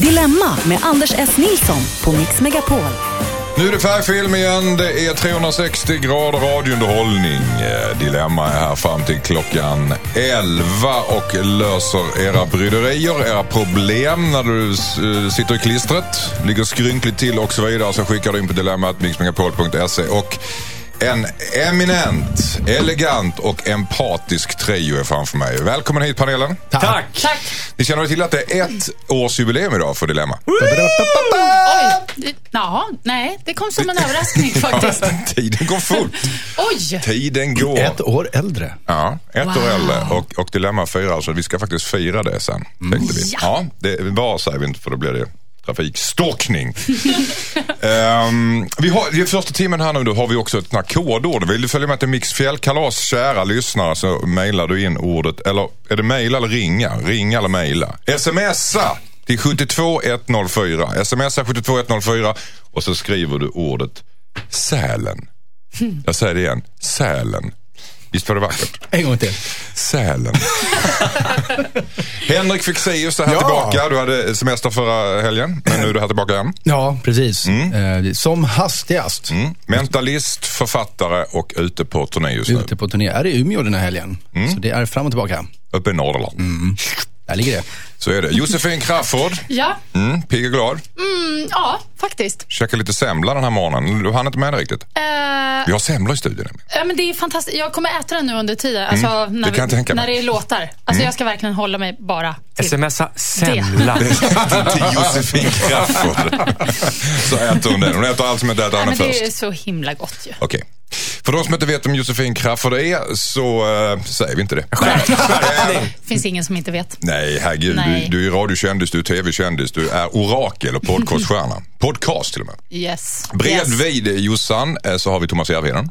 Dilemma med Anders S. Nilsson på Mix Megapol. Nu är det färgfilm igen. Det är 360 grader radiounderhållning. Eh, dilemma är här fram till klockan 11 och löser era bryderier, era problem när du eh, sitter i klistret, ligger skrynkligt till och så vidare. Så skickar du in på dilemmat.mixmegapol.se och en eminent, elegant och empatisk trio är framför mig. Välkommen hit panelen. Tack! Tack. Ni känner till att det är ett årsjubileum idag för Dilemma? Oj. Ja, nej, det kom som en överraskning faktiskt. Tiden går fort. Oj! Tiden går. Ett år äldre. Ja, ett Wow. år äldre och, och Dilemma firar alltså. Vi ska faktiskt fira det sen. Tänkte vi. Ja. Ja, det var säger vi inte för då blir det trafikstalkning. um, ehm, vi har, I första timmen här nu då har vi också ett kodord. Vill du följa med till Mix Fjällkalas kära lyssnare så mejlar du in ordet, eller är det mejla eller ringa? Ringa eller mejla? Smsa till 72104. Smsa 72104 och så skriver du ordet Sälen. Jag säger det igen, Sälen. Visst var det vackert? En gång till. Sälen. Henrik Fexeus är här Ja. tillbaka. Du hade semester förra helgen, men nu är du här tillbaka igen. Ja, precis. Eh, som hastigast. Mm. Mentalist, författare och ute på turné just nu. Ute på turné. Är i Umeå den här helgen. Så det är fram och tillbaka. Uppe i Norrland. Där ligger det. Så är det. Josefin Crafoord, Ja, mm. pigg och glad. mm, ja faktiskt. Käkade lite semla den här morgonen. Du hann inte med det riktigt. Eh, Vi har semlor i studion. ja, men det är fantastiskt. Jag kommer äta den nu under tiden. Alltså, när, Mm. tänka mig. Mm. när det är låtar. Alltså, Jag ska verkligen hålla mig bara till Smsa semla. Till Josefin Crafoord. Så äter hon den. Hon äter allt som inte äter henne men det först. är så himla gott ju. Okej. För de som inte vet vem Josefin Crafoord är så äh, säger vi inte det. Det finns ingen som inte vet. Nej, herregud. Nej. Du, du är radiokändis, du är tv-kändis, du är orakel och podcaststjärna. Podcast till och med. Yes. yes. Bredvid Jossan eh, så har vi Thomas Järvheden.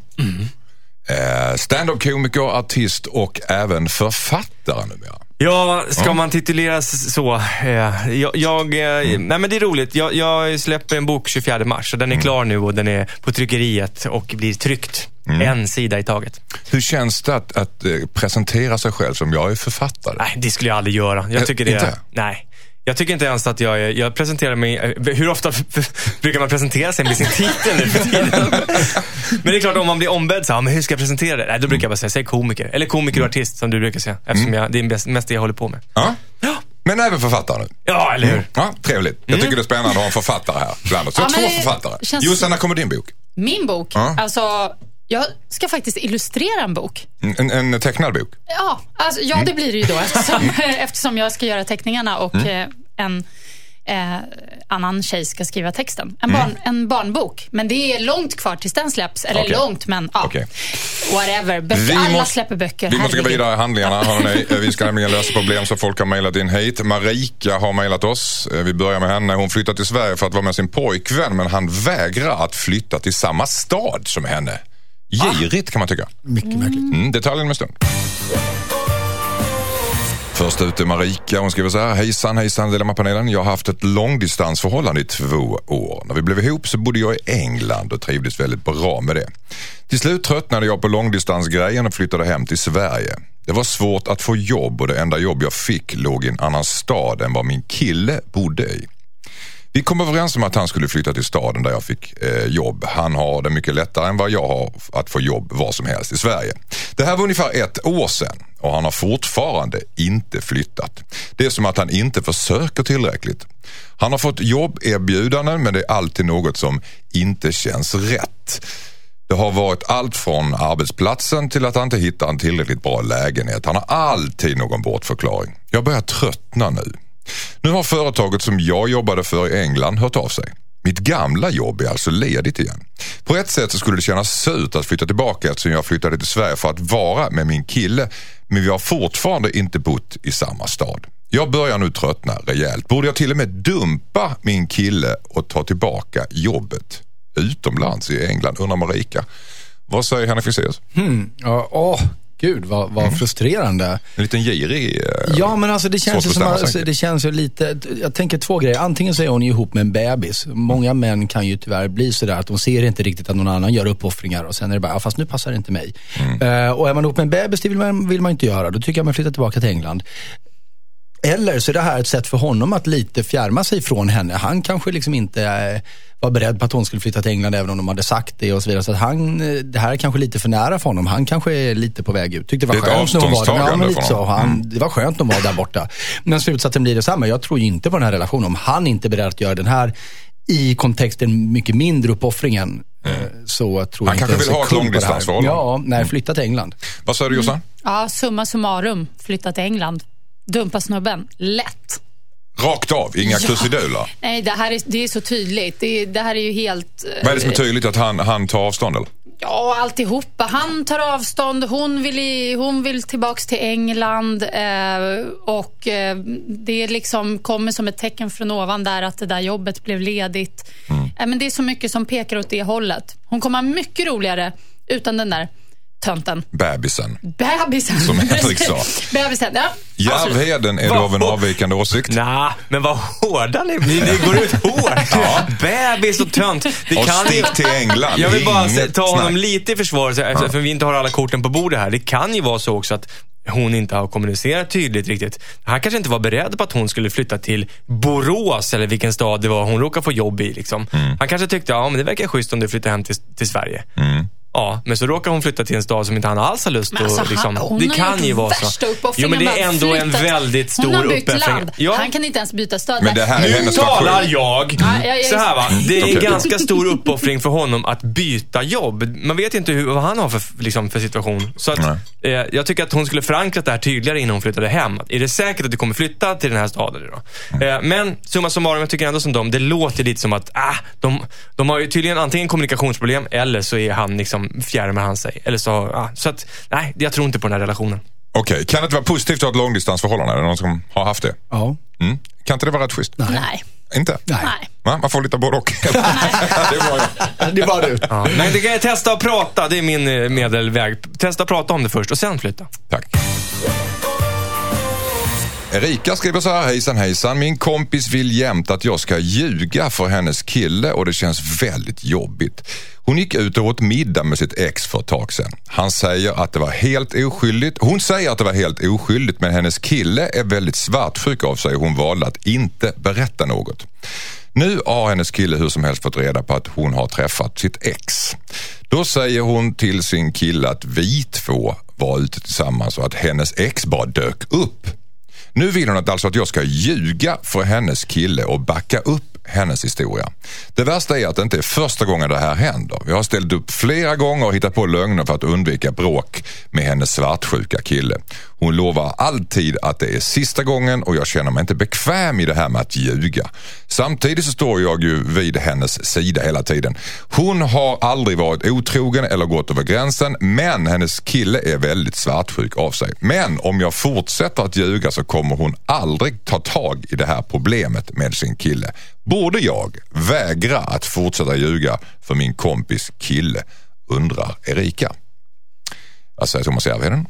Eh, Stand-up-komiker, artist och även författare numera. Ja, ska man tituleras så? Eh, jag, jag, eh, nej men det är roligt. Jag, jag släpper en bok 24 mars och den är klar nu och den är på tryckeriet och blir tryckt. En sida i taget. Hur känns det att, att presentera sig själv som jag är författare? Nej, det skulle jag aldrig göra. Jag tycker det inte? Nej. Jag tycker inte ens att jag är, jag presenterar mig, eh, hur ofta brukar man presentera sig med sin titel nu för tiden? men det är klart om man blir ombedd så här, men hur ska jag presentera det? Nej, då brukar jag bara säga, säg komiker. Eller komiker och artist som du brukar säga. Eftersom jag, det är mest, mest det jag håller på med. Ja? Ja, Men även författare nu. ja eller hur? Ja, trevligt. Jag tycker det är spännande att ha en författare här bland oss. Jag har Ja, två författare. känns- Jossan, när kommer din bok? Min bok, Ja. alltså, jag ska faktiskt illustrera en bok. En, en tecknad bok? Ja, alltså, ja det blir det ju då eftersom, eftersom jag ska göra teckningarna och eh, en eh, annan tjej ska skriva texten. En, barn, en barnbok. Men det är långt kvar tills den släpps. Eller Okej. långt, men ja. Okej. Whatever. Böcker, Vi alla måste- släpper böcker. Vi måste gå vidare i handlingarna. Hörrni. Vi ska nämligen lösa problem som folk har mejlat in hit. Marika har mejlat oss. Eh, Vi börjar med henne. Hon flyttar till Sverige för att vara med sin pojkvän men han vägrar att flytta till samma stad som henne. Girigt kan man tycka. Mycket märkligt. Mm, detaljen om en stund. Först ut är Marika. Hon skriver så här. Hejsan, hejsan Dilemmapanelen. Jag har haft ett långdistansförhållande i två år. När vi blev ihop så bodde jag i England och trivdes väldigt bra med det. Till slut tröttnade jag på långdistansgrejen och flyttade hem till Sverige. Det var svårt att få jobb och det enda jobb jag fick låg i en annan stad än vad min kille bodde i. Vi kom överens om att han skulle flytta till staden där jag fick eh, jobb. Han har det mycket lättare än vad jag har att få jobb var som helst i Sverige. Det här var ungefär ett år sedan och han har fortfarande inte flyttat. Det är som att han inte försöker tillräckligt. Han har fått jobberbjudanden men det är alltid något som inte känns rätt. Det har varit allt från arbetsplatsen till att han inte hittar en tillräckligt bra lägenhet. Han har alltid någon bortförklaring. Jag börjar tröttna nu. Nu har företaget som jag jobbade för i England hört av sig. Mitt gamla jobb är alltså ledigt igen. På ett sätt så skulle det kännas surt att flytta tillbaka eftersom jag flyttade till Sverige för att vara med min kille. Men vi har fortfarande inte bott i samma stad. Jag börjar nu tröttna rejält. Borde jag till och med dumpa min kille och ta tillbaka jobbet utomlands i England, undrar Marika. Vad säger Henrik Fexeus? Hmm, ja, åh, gud vad, vad frustrerande. En liten girig... eh, Ja, men alltså det känns, ju som, alltså, det känns ju lite, jag tänker två grejer. Antingen så är hon ihop med en bebis. Många män kan ju tyvärr bli sådär att de ser inte riktigt att någon annan gör uppoffringar och sen är det bara, ja, fast nu passar det inte mig. Mm. Eh, och är man ihop med en bebis, det vill man, vill man inte göra. Då tycker jag man flyttar tillbaka till England. Eller så är det här ett sätt för honom att lite fjärma sig från henne. Han kanske liksom inte eh, var beredd på att hon skulle flytta till England även om de hade sagt det och så vidare. Så att han, eh, det här är kanske lite för nära för honom. Han kanske är lite på väg ut. Tyckte det var ett skönt när hon var där. Ja, men lite så. Han, Mm. Det var skönt när hon var där borta. Men slutsatsen blir detsamma. Jag tror ju inte på den här relationen. Om han inte är beredd att göra den här i kontexten mycket mindre uppoffringen. eh, Så tror Han jag kanske vill ha ett långdistansförhållande. Ja, nej, flytta till England. Vad sa du Jossan? Ja, summa summarum, flytta till England. Dumpa snubben. Lätt. Rakt av, inga Ja. krusiduller. Nej, det här är, det är så tydligt. Det, det här är ju helt... eh, Vad är det som är tydligt att han, han tar avstånd eller? Ja, alltihopa. Han tar avstånd, hon vill, i, hon vill tillbaks till England eh, och eh, det liksom kommer som ett tecken från ovan där att det där jobbet blev ledigt. Eh, men det är så mycket som pekar åt det hållet. Hon kommer ha mycket roligare utan den där tönten. Bebisen. Bebisen. Som Henrik sa. Bebisen, ja. Järvheden, är du av en avvikande åsikt? Nej, men vad hårda ni Ni, ni går ut hårt. Bebis och tönt. Det Och kan stick till England. Jag vill bara Inget ta honom snack. lite i försvar, eftersom för vi inte har alla korten på bordet här. Det kan ju vara så också att hon inte har kommunicerat tydligt riktigt. Han kanske inte var beredd på att hon skulle flytta till Borås eller vilken stad det var hon råkade få jobb i. Liksom. Mm. Han kanske tyckte, ja men det verkar schysst om du flyttar hem till, till Sverige. Ja, men så råkar hon flytta till en stad som inte han alls har lust Men alltså, att... Liksom, han, hon det kan ju vara så. Jo, men det är ändå en flyttat. väldigt stor Hon har bytt uppoffring. land. Ja. Han kan inte ens byta stad. Men det här är Nu talar version. jag. Ja, jag- jag- Så här va, det är en ganska stor uppoffring för honom att byta jobb. Man vet inte hur, vad han har för, liksom, för situation. Så att, eh, jag tycker att hon skulle förankrat det här tydligare innan hon flyttade hem. Är det säkert att du kommer flytta till den här staden? Då? Eh, men summa summarum, jag tycker ändå som dem, det låter lite som att ah, de, de har ju tydligen antingen kommunikationsproblem eller så är han liksom fjärmar han sig. Eller så, ah, så att, nej, jag tror inte på den här relationen. Okej, kan det inte vara positivt att ha ett långdistansförhållande? Är det någon som har haft det? Ja. Mm. Kan inte det vara rätt schysst? Nej. Inte? Nej. Nej. Va? Man får lite både och. det var jag. Det var du. Ja. Men det kan jag testa att prata, det är min eh, medelväg. Testa att prata om det först och sen flytta. Tack. Erika skriver så här, hejsan hejsan. Min kompis vill jämt att jag ska ljuga för hennes kille och det känns väldigt jobbigt. Hon gick ut och åt middag med sitt ex för ett tag sedan. Han säger att det var helt oskyldigt. Hon säger att det var helt oskyldigt men hennes kille är väldigt svartsjuk av sig och hon valde att inte berätta något. Nu har hennes kille hur som helst fått reda på att hon har träffat sitt ex. Då säger hon till sin kille att vi två var ute tillsammans och att hennes ex bara dök upp. Nu vill hon att alltså att jag ska ljuga för hennes kille och backa upp hennes historia. Det värsta är att det inte är första gången det här händer. Jag har ställt upp flera gånger och hittat på lögner för att undvika bråk med hennes svartsjuka kille. Hon lovar alltid att det är sista gången och jag känner mig inte bekväm i det här med att ljuga. Samtidigt så står jag ju vid hennes sida hela tiden. Hon har aldrig varit otrogen eller gått över gränsen men hennes kille är väldigt svartsjuk av sig. Men om jag fortsätter att ljuga så kommer hon aldrig ta tag i det här problemet med sin kille. Borde jag vägra att fortsätta ljuga för min kompis kille? Undrar Erika. Vad säger Thomas Järvheden?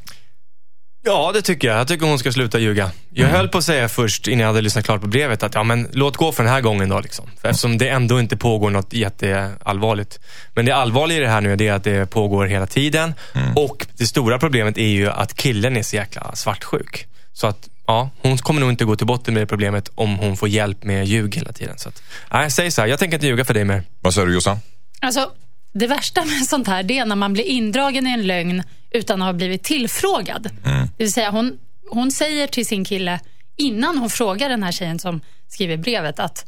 Ja, det tycker jag. Jag tycker hon ska sluta ljuga. Jag höll på att säga först, innan jag hade lyssnat klart på brevet, att ja, men låt gå för den här gången då. Liksom. För eftersom det ändå inte pågår något jätteallvarligt. Men det allvarliga i det här nu är det att det pågår hela tiden. Och det stora problemet är ju att killen är så jäkla svartsjuk. Så att, ja, hon kommer nog inte gå till botten med det problemet om hon får hjälp med ljug hela tiden. Så att, nej, jag säger så här, jag tänker inte ljuga för dig mer. Vad säger du Jossan? Alltså, det värsta med sånt här det är när man blir indragen i en lögn utan att ha blivit tillfrågad. Det vill säga hon, hon säger till sin kille innan hon frågar den här tjejen som skriver brevet att,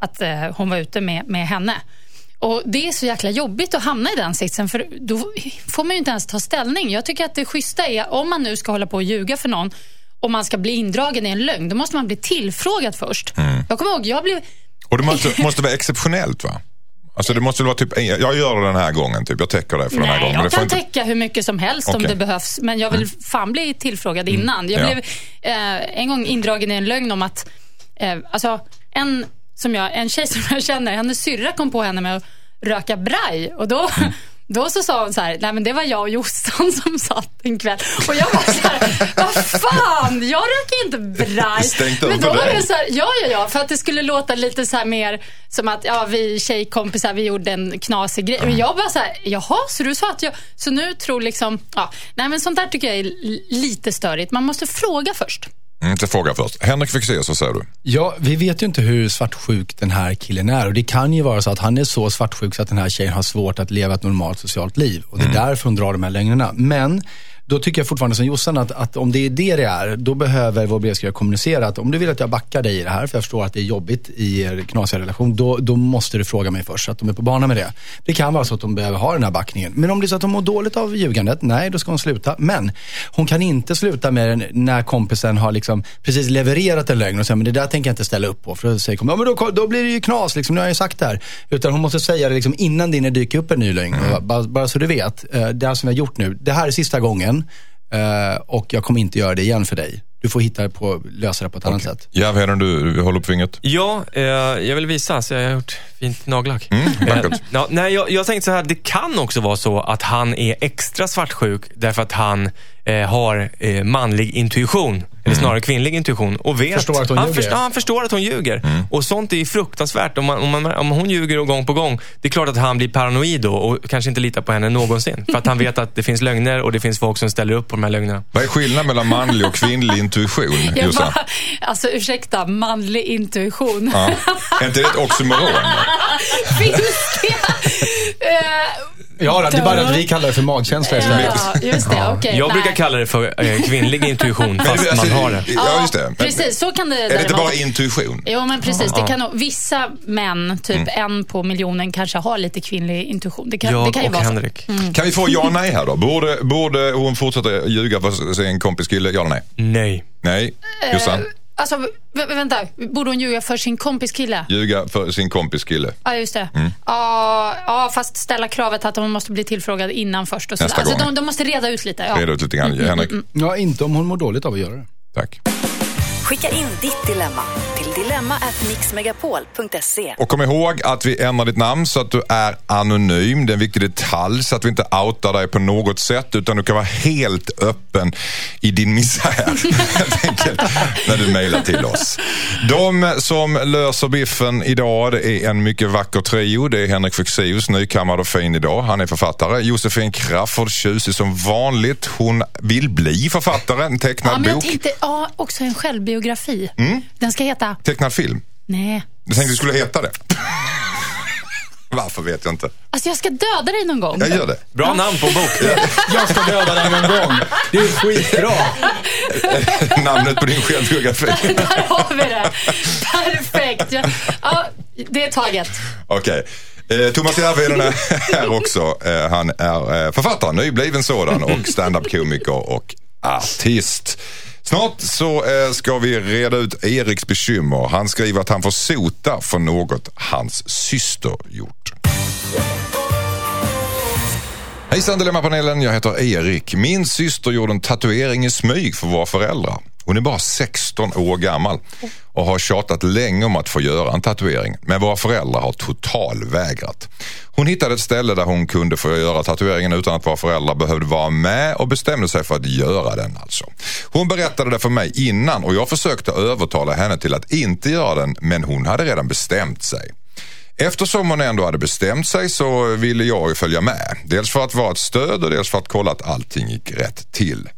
att eh, hon var ute med, med henne. Och Det är så jäkla jobbigt att hamna i den sitsen för då får man ju inte ens ta ställning. Jag tycker att det schyssta är om man nu ska hålla på och ljuga för någon och man ska bli indragen i en lögn, då måste man bli tillfrågad först. Jag kommer ihåg, jag blev Och det måste, måste vara exceptionellt va? Alltså det måste vara typ, jag gör det den här gången, typ. jag täcker det för den här Nej, gången. jag det får kan inte... täcka hur mycket som helst om Okej. det behövs. Men jag vill fan bli tillfrågad innan. Jag Ja. blev eh, en gång indragen i en lögn om att eh, alltså, en, som jag, en tjej som jag känner, hennes syrra kom på henne med att röka braj. Och då, då så sa hon så här, nej men det var jag och Jossan som satt en kväll. Och jag var så här, vad fan, jag röker inte braj. Men då var det så här, ja, ja, ja, för att det skulle låta lite så här mer som att ja, vi tjejkompisar, vi gjorde en knasig grej. Men jag bara så här, jaha, så du sa att jag... Så nu tror liksom, ja, nej men sånt där tycker jag är lite störigt. Man måste fråga först. Mm, så fråga först. Henrik Fexeus, vad säger du? Ja, vi vet ju inte hur svartsjuk den här killen är och det kan ju vara så att han är så svartsjuk så att den här tjejen har svårt att leva ett normalt socialt liv och det är därför hon drar de här lögnerna. Men då tycker jag fortfarande som Jossan att, att om det är det det är, då behöver vår brevskrivare kommunicera att om du vill att jag backar dig i det här, för jag förstår att det är jobbigt i er knasiga relation, då, då måste du fråga mig först så att de är på banan med det. Det kan vara så att de behöver ha den här backningen. Men om det är så att de mår dåligt av ljugandet, nej då ska hon sluta. Men hon kan inte sluta med den när kompisen har liksom precis levererat en lögn och säger men det där tänker jag inte ställa upp på. För då säger kompisen, ja men då, då blir det ju knas, liksom, nu har jag ju sagt det här. Utan hon måste säga det liksom innan det dyker upp en ny lögn. Bara, bara så du vet, eh, det här som vi har gjort nu, det här är sista gången. Eh, och jag kommer inte göra det igen för dig. Du får hitta på, lösa det på ett annat sätt. Järvheden, du, du håller upp fingret. Ja, eh, jag vill visa, så jag har gjort fint nagellack. Mm. Eh, ja, nej, jag, jag tänkte så här, det kan också vara så att han är extra svartsjuk därför att han eh, har eh, manlig intuition. Eller snarare kvinnlig intuition. Och vet, Förstår att hon han, ljuger. förstår, han förstår att hon ljuger. Och sånt är ju fruktansvärt. Om, man, om, man, om hon ljuger gång på gång, det är klart att han blir paranoid då och kanske inte litar på henne någonsin. För att han vet att det finns lögner och det finns folk som ställer upp på de här lögnerna. Vad är skillnaden mellan manlig och kvinnlig intuition, Jossan? bara, alltså ursäkta, manlig intuition. Ja. Är inte det ett oxymoron? Finns det? Eh, Ja, det är bara att vi kallar det för magkänsla istället. ja, just det. okej. Jag nej. brukar kalla det för eh, kvinnlig intuition, fast Alltså, man har det. Ja, just det. Precis, så kan det Är det inte bara intuition? Jo, men precis. Det kan vissa män, typ Mm. en på miljonen, kanske har lite kvinnlig intuition. Det kan, det Jag kan ju och vara Henrik. Mm. Kan vi få ja nej här då? Borde, borde hon fortsätta ljuga för sin kompis kille? Ja eller nej? Nej. Nej. Jossan? Alltså, vä- vänta. Borde hon ljuga för sin kompis kille? Ljuga för sin kompis kille. Ja, just det. Mm. Ja, ja, fast ställa kravet att hon måste bli tillfrågad innan först. Och så Nästa alltså, gång. de, de måste reda ut lite. Ja. Reda ut lite grann. Henrik? Ja, inte om hon mår dåligt av att göra det. Tack. Skicka in ditt dilemma till dilemma@mixmegapol.se. Och kom ihåg att vi ändrar ditt namn så att du är anonym. Det är en viktig detalj så att vi inte outar dig på något sätt utan du kan vara helt öppen i din misär enkelt, när du mejlar till oss. De som löser biffen idag det är en mycket vacker trio. Det är Henrik Fexeus, nykammad och fin idag. Han är författare. Josefin Crafoord, tjusig som vanligt. Hon vill bli författare, en tecknad Ja, men jag bok. tänkte, ja, också en självbiografi. Mm. Den ska heta... Tecknad film. Nej. Jag tänkte det skulle heta det. Varför vet jag inte. Alltså, jag ska döda dig någon gång. Jag gör det. Bra namn på en bok. Jag ska döda dig någon gång. Det är skitbra. Namnet på din självbiografi. Där har vi det. Perfekt. Ja, ja, det är taget. Okej. Eh, Thomas Järvheden är här också. Eh, han är eh, författare, nybliven sådan och standup-komiker och artist. Snart så eh, ska vi reda ut Eriks bekymmer. Han skriver att han får sota för något hans syster gjort. Hejsan Dilemmapanelen, jag heter Erik. Min syster gjorde en tatuering i smyg för våra föräldrar. Hon är bara 16 år gammal och har tjatat länge om att få göra en tatuering. Men våra föräldrar har totalvägrat. Hon hittade ett ställe där hon kunde få göra tatueringen utan att våra föräldrar behövde vara med och bestämde sig för att göra den alltså. Hon berättade det för mig innan och jag försökte övertala henne till att inte göra den men hon hade redan bestämt sig. Eftersom hon ändå hade bestämt sig så ville jag följa med. Dels för att vara ett stöd och dels för att kolla att allting gick rätt till.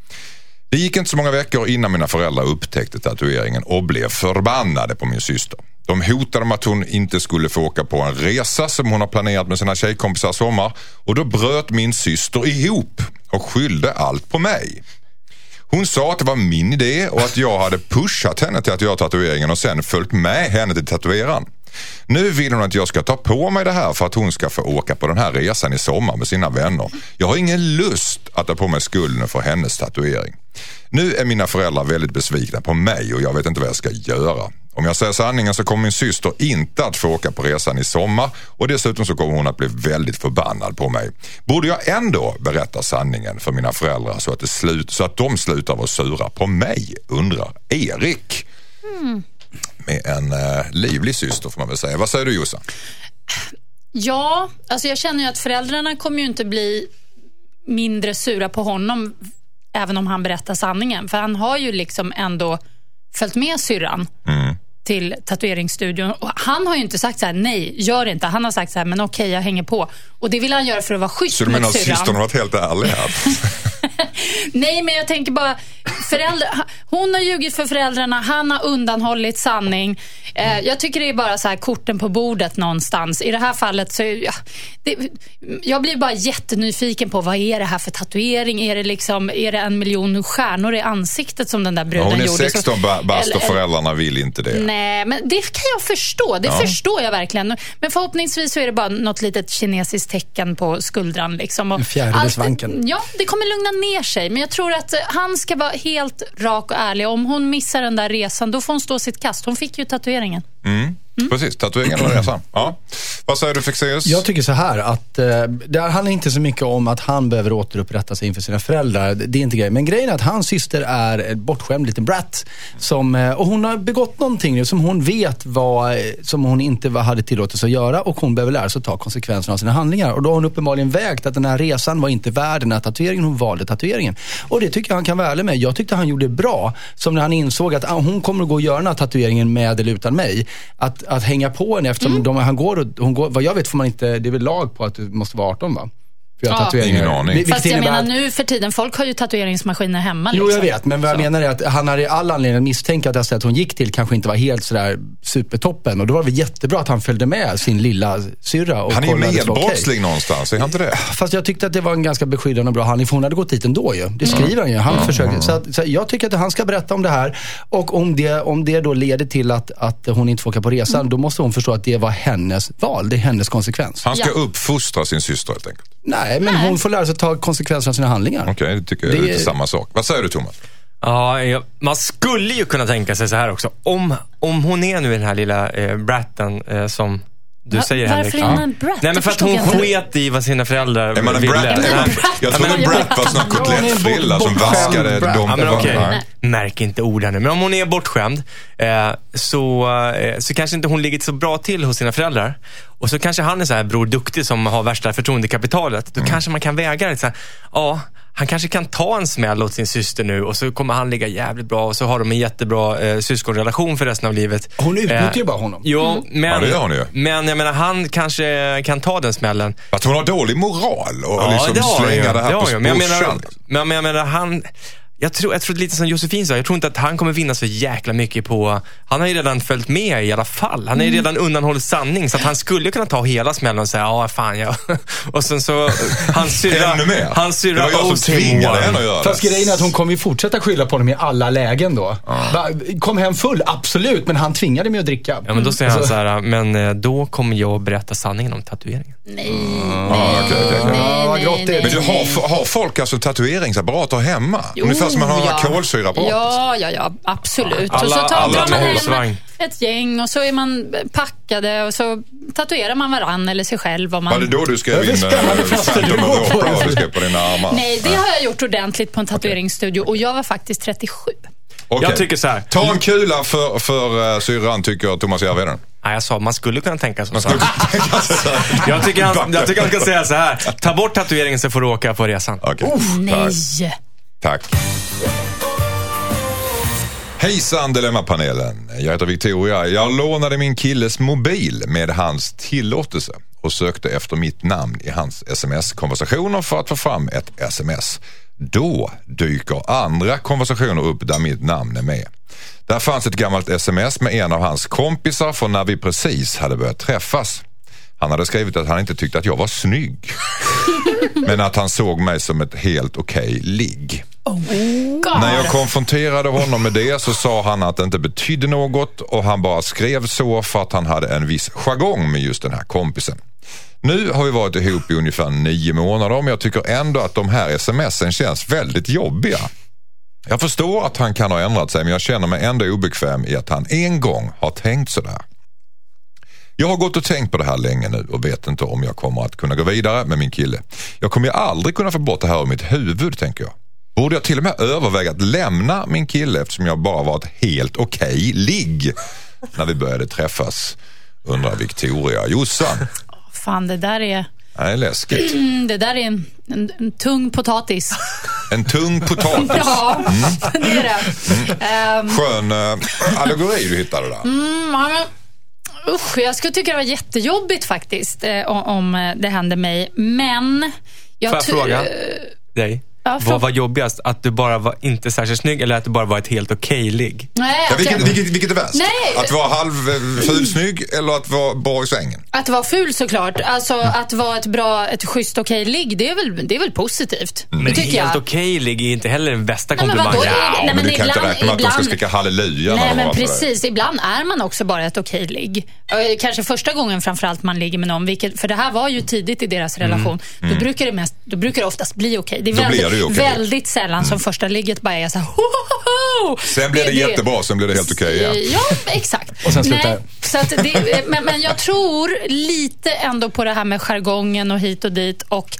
Det gick inte så många veckor innan mina föräldrar upptäckte tatueringen och blev förbannade på min syster. De hotade med att hon inte skulle få åka på en resa som hon har planerat med sina tjejkompisar i sommar och då bröt min syster ihop och skyllde allt på mig. Hon sa att det var min idé och att jag hade pushat henne till att göra tatueringen och sen följt med henne till tatueraren. Nu vill hon att jag ska ta på mig det här för att hon ska få åka på den här resan i sommar med sina vänner. Jag har ingen lust att ta på mig skulden för hennes tatuering. Nu är mina föräldrar väldigt besvikna på mig och jag vet inte vad jag ska göra. Om jag säger sanningen så kommer min syster inte att få åka på resan i sommar och dessutom så kommer hon att bli väldigt förbannad på mig. Borde jag ändå berätta sanningen för mina föräldrar så att, det slut, så att de slutar vara sura på mig, undrar Erik. Med en eh, livlig syster får man väl säga. Vad säger du Jossan? Ja, alltså jag känner ju att föräldrarna kommer ju inte bli mindre sura på honom även om han berättar sanningen. För han har ju liksom ändå följt med syrran till tatueringsstudion. Och han har ju inte sagt så här, nej, gör inte. Han har sagt så här, men okej, jag hänger på. Och det vill han göra för att vara schysst Så du menar att systern har syrran. varit helt ärlig här? Nej, men jag tänker bara, föräldrar, hon har ljugit för föräldrarna, han har undanhållit sanning. Eh, jag tycker det är bara så här korten på bordet någonstans. I det här fallet så, ja, det, jag blir bara jättenyfiken på vad är det här för tatuering? Är det, liksom, är det en miljon stjärnor i ansiktet som den där bruden Hon är gjorde? 16 ba- bast och föräldrarna vill inte det. Nej, men det kan jag förstå. Det Ja. förstår jag verkligen. Men förhoppningsvis så är det bara något litet kinesiskt tecken på skuldran. Liksom. Och En allt- svanken. Ja, det kommer lugna ner sig. Men jag tror att eh, han ska vara helt rak och ärlig. Om hon missar den där resan, då får hon stå sitt kast. Hon fick ju tatueringen. Mm. Precis, tatueringen och resan. Ja. Vad säger du Fexeus? Jag tycker så här att eh, det handlar inte så mycket om att han behöver återupprätta sig inför sina föräldrar. Det är inte grejen. Men grejen är att hans syster är en bortskämd liten brat. Som, eh, och hon har begått någonting nu som hon vet var, eh, som hon inte hade tillåtelse att göra och hon behöver lära sig att ta konsekvenserna av sina handlingar. Och då har hon uppenbarligen vägt att den här resan var inte värd den här tatueringen. Hon valde tatueringen. Och det tycker jag han kan vara ärlig med. Jag tyckte han gjorde bra. Som när han insåg att ah, hon kommer att gå och göra den här tatueringen med eller utan mig. Att, att hänga på henne eftersom de, han går och, hon går, vad jag vet får man inte, det är väl lag på att du måste vara 18 va? För att göra Ja. tatueringar. Ingen aning. Fast jag menar att- nu för tiden, folk har ju tatueringsmaskiner hemma. Jo, liksom. jag vet. Men vad jag Så. menar är att han hade all anledning att misstänka att det stället hon gick till kanske inte var helt sådär supertoppen. Och då var det jättebra att han följde med sin lilla syrra och Han är ju medbrottsling någonstans, är han inte det? Fast jag tyckte att det var en ganska beskyddande och bra handling, för hon hade gått dit ändå ju. Det skriver han ju. Han försöker. Så, att, så jag tycker att han ska berätta om det här. Och om det, om det då leder till att, att hon inte får åka på resan, då måste hon förstå att det var hennes val. Det är hennes konsekvens. Han ska Ja. uppfostra sin syster helt enkelt. Nej, men hon får lära sig att ta konsekvenserna av sina handlingar. Okej, det tycker jag är Det- lite samma sak. Vad säger du Thomas? Ja, ja, man skulle ju kunna tänka sig så här också. Om, om hon är nu den här lilla eh, bratten eh, som du Va- säger varför Henrik. är hon en brat? Nej, men för att hon sket i vad sina föräldrar Är man en ville. brat? Nej, Jag trodde en brat var sån här kotlettfrilla som vaskade dem. Ja, men okej. Nej. Märk inte orden nu. Men om hon är bortskämd eh, så, eh, så kanske inte hon ligger så bra till hos sina föräldrar. Och så kanske han är så här bror duktig som har värsta förtroendekapitalet. Då kanske man kan väga det så här, ja, han kanske kan ta en smäll åt sin syster nu och så kommer han ligga jävligt bra och så har de en jättebra eh, syskonrelation för resten av livet. Hon utnyttjar ju Eh, bara honom. Jo, men, Ja, det gör hon ju. men jag menar han kanske kan ta den smällen. Att hon har dålig moral och Ja, liksom det har han ju. slänga det här har på brorsan. men, men jag menar han... Jag tror, jag tror lite som Josefin sa, jag tror inte att han kommer vinna så jäkla mycket på... Han har ju redan följt med i alla fall. Han har ju Mm. redan undanhållit sanning. Så att han skulle kunna ta hela smällen och säga, ja fan ja. Och sen så, hans syrra... Ännu mer. Det syrra var jag som tvingade henne att göra Fast det. grejen är att hon kommer ju fortsätta skylla på honom i alla lägen då. Va, Kom hem full, absolut, men han tvingade mig att dricka. Ja men då säger han Alltså- så här, men eh, då kommer jag att berätta sanningen om tatueringen. Nej, Ja, okej, okej, okej. Ja, vad grått det är. Men du, har, har folk alltså tatueringsapparater hemma? Ungefär som man har ja. kolsyrapparater? Ja, ja, ja, absolut. Alla- och så tar alla drar man hem ett gäng och så är man packade och så tatuerar man varann eller sig själv. Om man... Var det då du skrev in Phantom of på. Opera du skrev på dina armar? Nej, det har jag gjort ordentligt på en tatueringsstudio och jag var faktiskt 37. Okej. Jag tycker så här. Ta en kula för, för uh, syrran, tycker Thomas Järvheden. Nej, jag sa man skulle kunna tänka sig så. Jag tycker, han, jag tycker han ska säga så här. Ta bort tatueringen så får du åka på resan. Okej, Nej tack. Hejsan Dilemmapanelen. Jag heter Victoria. Jag lånade min killes mobil med hans tillåtelse och sökte efter mitt namn i hans sms-konversationer för att få fram ett sms. Då dyker andra konversationer upp där mitt namn är med. Där fanns ett gammalt sms med en av hans kompisar från när vi precis hade börjat träffas. Han hade skrivit att han inte tyckte att jag var snygg. Men att han såg mig som ett helt okej ligg. God. När jag konfronterade honom med det så sa han att det inte betydde något och han bara skrev så för att han hade en viss jargong med just den här kompisen. Nu har vi varit ihop i ungefär nio månader men jag tycker ändå att de här smsen känns väldigt jobbiga. Jag förstår att han kan ha ändrat sig men jag känner mig ändå obekväm i att han en gång har tänkt sådär. Jag har gått och tänkt på det här länge nu och vet inte om jag kommer att kunna gå vidare med min kille. Jag kommer ju aldrig kunna få bort det här ur mitt huvud tänker jag. Borde jag till och med överväga att lämna min kille eftersom jag bara var ett helt okej ligg när vi började träffas? Undrar Victoria. Jossan, Fan, det där är, det är läskigt. mm, det där är en, en, en tung potatis. En tung potatis. Ja, det är det. Ehm, Skön äh, allegori du hittade där. mm, ja, men, usch, jag skulle tycka det var jättejobbigt faktiskt eh, om, eh, det hände mig. Men... Jag Får jag fråga? Dig. Ja, Vad var jobbigast? Att du bara var inte särskilt snygg eller att du bara var ett helt okej-ligg? Nej, Ja, att, vilket, jag, vilket, vilket är värst? Nej. Att vara halvfulsnygg eller att vara bra i sängen? att vara ful såklart. Alltså att vara ett bra, ett schysst okej ligg, det är väl, det är väl positivt. Mm. Det Men tycker helt okej-ligg är inte heller den bästa men komplimangen. Nej, Ja, men, du kan inte ibland- räkna med att de ska skrika halleluja Nej, men precis. Ibland är man också bara ett okej ligg. Eh, Kanske första gången framförallt man ligger med någon, vilket, för det här var ju tidigt i deras relation. Då, brukar det mest, då brukar det oftast bli okej. Det är Mm. Väldigt, det okej. väldigt sällan som första ligget bara är så här, ho, ho, ho. Sen blir det, jättebra, sen blir det helt okej igen. Ja, exakt. Och sen slutar Nej, så att det, men, men jag tror lite ändå på det här med jargongen och hit och dit. Och,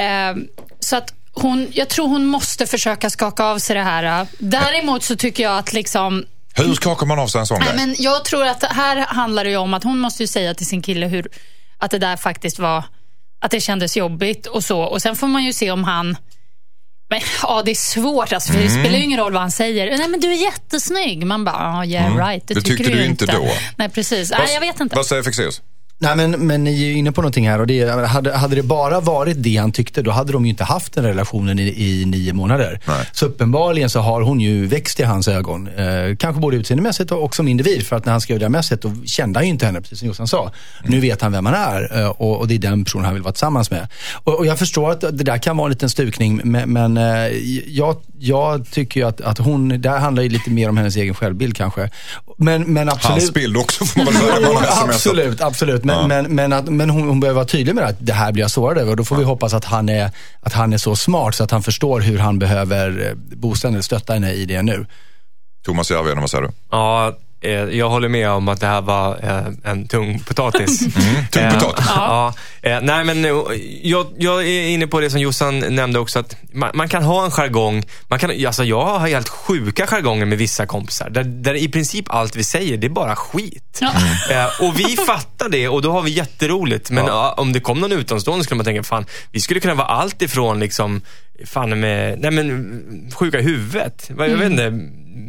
eh, så att hon, jag tror hon måste försöka skaka av sig det här. Däremot så tycker jag att liksom Hur skakar man av sig en sån Nej, grej? men jag tror att här handlar det ju om att hon måste ju säga till sin kille hur, att det där faktiskt var, att det kändes jobbigt och så. Och sen får man ju se om han men, ja, det är svårt alltså, för det Mm. spelar ju ingen roll vad han säger. Nej, men du är jättesnygg. Man bara, ja, yeah right. Det, Mm. Det tycker tyckte du inte då. Nej, precis. Nej, jag vet inte. Vad säger Fexeus? Nej, men, men ni är ju inne på någonting här och det, hade, hade det bara varit det han tyckte, då hade de ju inte haft den relationen i, i nio månader. Nej. Så uppenbarligen så har hon ju växt i hans ögon. Eh, kanske både utseendemässigt och, och som individ. För att när han skrev det här messet, då kände han ju inte henne, precis som Jossan sa. Nu vet han vem han är eh, och, och det är den personen han vill vara tillsammans med. Och, och jag förstår att det där kan vara en liten stukning, men, men eh, jag, jag tycker ju att, att hon, det här handlar ju lite mer om hennes egen självbild kanske. Men, men absolut. Hans bild också får man väl säga. Absolut, absolut. Men, men, men, att, men hon, hon behöver vara tydlig med att det här blir jag sårad över. Och då får vi hoppas att han, är, att han är så smart så att han förstår hur han behöver eh, boosta henne, stötta henne i det nu. Thomas Järvheden, vad säger du? Ja, jag håller med om att det här var eh, en tung potatis. tung Eh, potatis. Ja. Eh, nej, men eh, jag, jag är inne på det som Jossan nämnde också, att man, man kan ha en jargong. Man kan, alltså jag har helt sjuka jargonger med vissa kompisar, där, där i princip allt vi säger, det är bara skit. Ja. Eh, och vi fattar det och då har vi jätteroligt. Men ja, om det kom någon utomstående skulle man tänka, fan, vi skulle kunna vara allt ifrån liksom, fan med, nej men, sjuka i huvudet. Vad- Jag vet inte.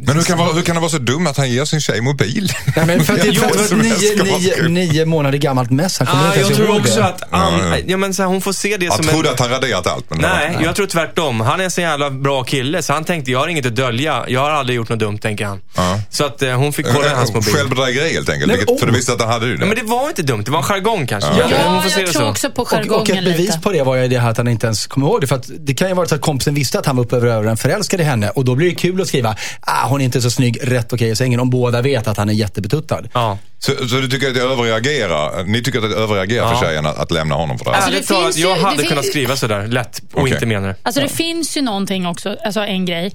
Men hur kan, vara, hur kan det vara så dumt att han ger sin tjej mobil? Nej, men för att det, Jag för tror att som nio, nio, nio månader gammalt mess. Han kommer Ah, inte jag ens tror ihåg också det. att an, Ja, ja. ja, men så här, hon får se det Jag som trodde en... att han raderat allt. Men Nej, jag tror tvärtom. Han är en så jävla bra kille så han tänkte, jag har inget att dölja. Jag har aldrig gjort något dumt, tänker han. Ja. Så att eh, hon fick kolla hans mobil. Självbedrägeri helt enkelt. Nej, vilket, oh. För du visste att han hade det. Ja, men det var inte dumt, det var en jargong kanske. Ja. Ja, får se jag det tror så. också på Och, och jargongen ett bevis lite. på det var ju det här att han inte ens kommer ihåg det. För att det kan ju vara så att kompisen visste att han var uppe över öronen förälskad i henne. Och då blir det kul att skriva, ah, hon är inte så snygg, rätt okej i sängen. Om båda vet att han är jättebetuttad. Ja. Så, så du tycker att det överreagerar? Ni tycker att det överreagerar Ja. för tjejen att, att lämna honom för det här? Alltså, det Ärligt talat, finns ju- jag hade det kunnat fin- skriva sådär lätt och Okej. inte mena det. Alltså det finns ju någonting också, alltså en grej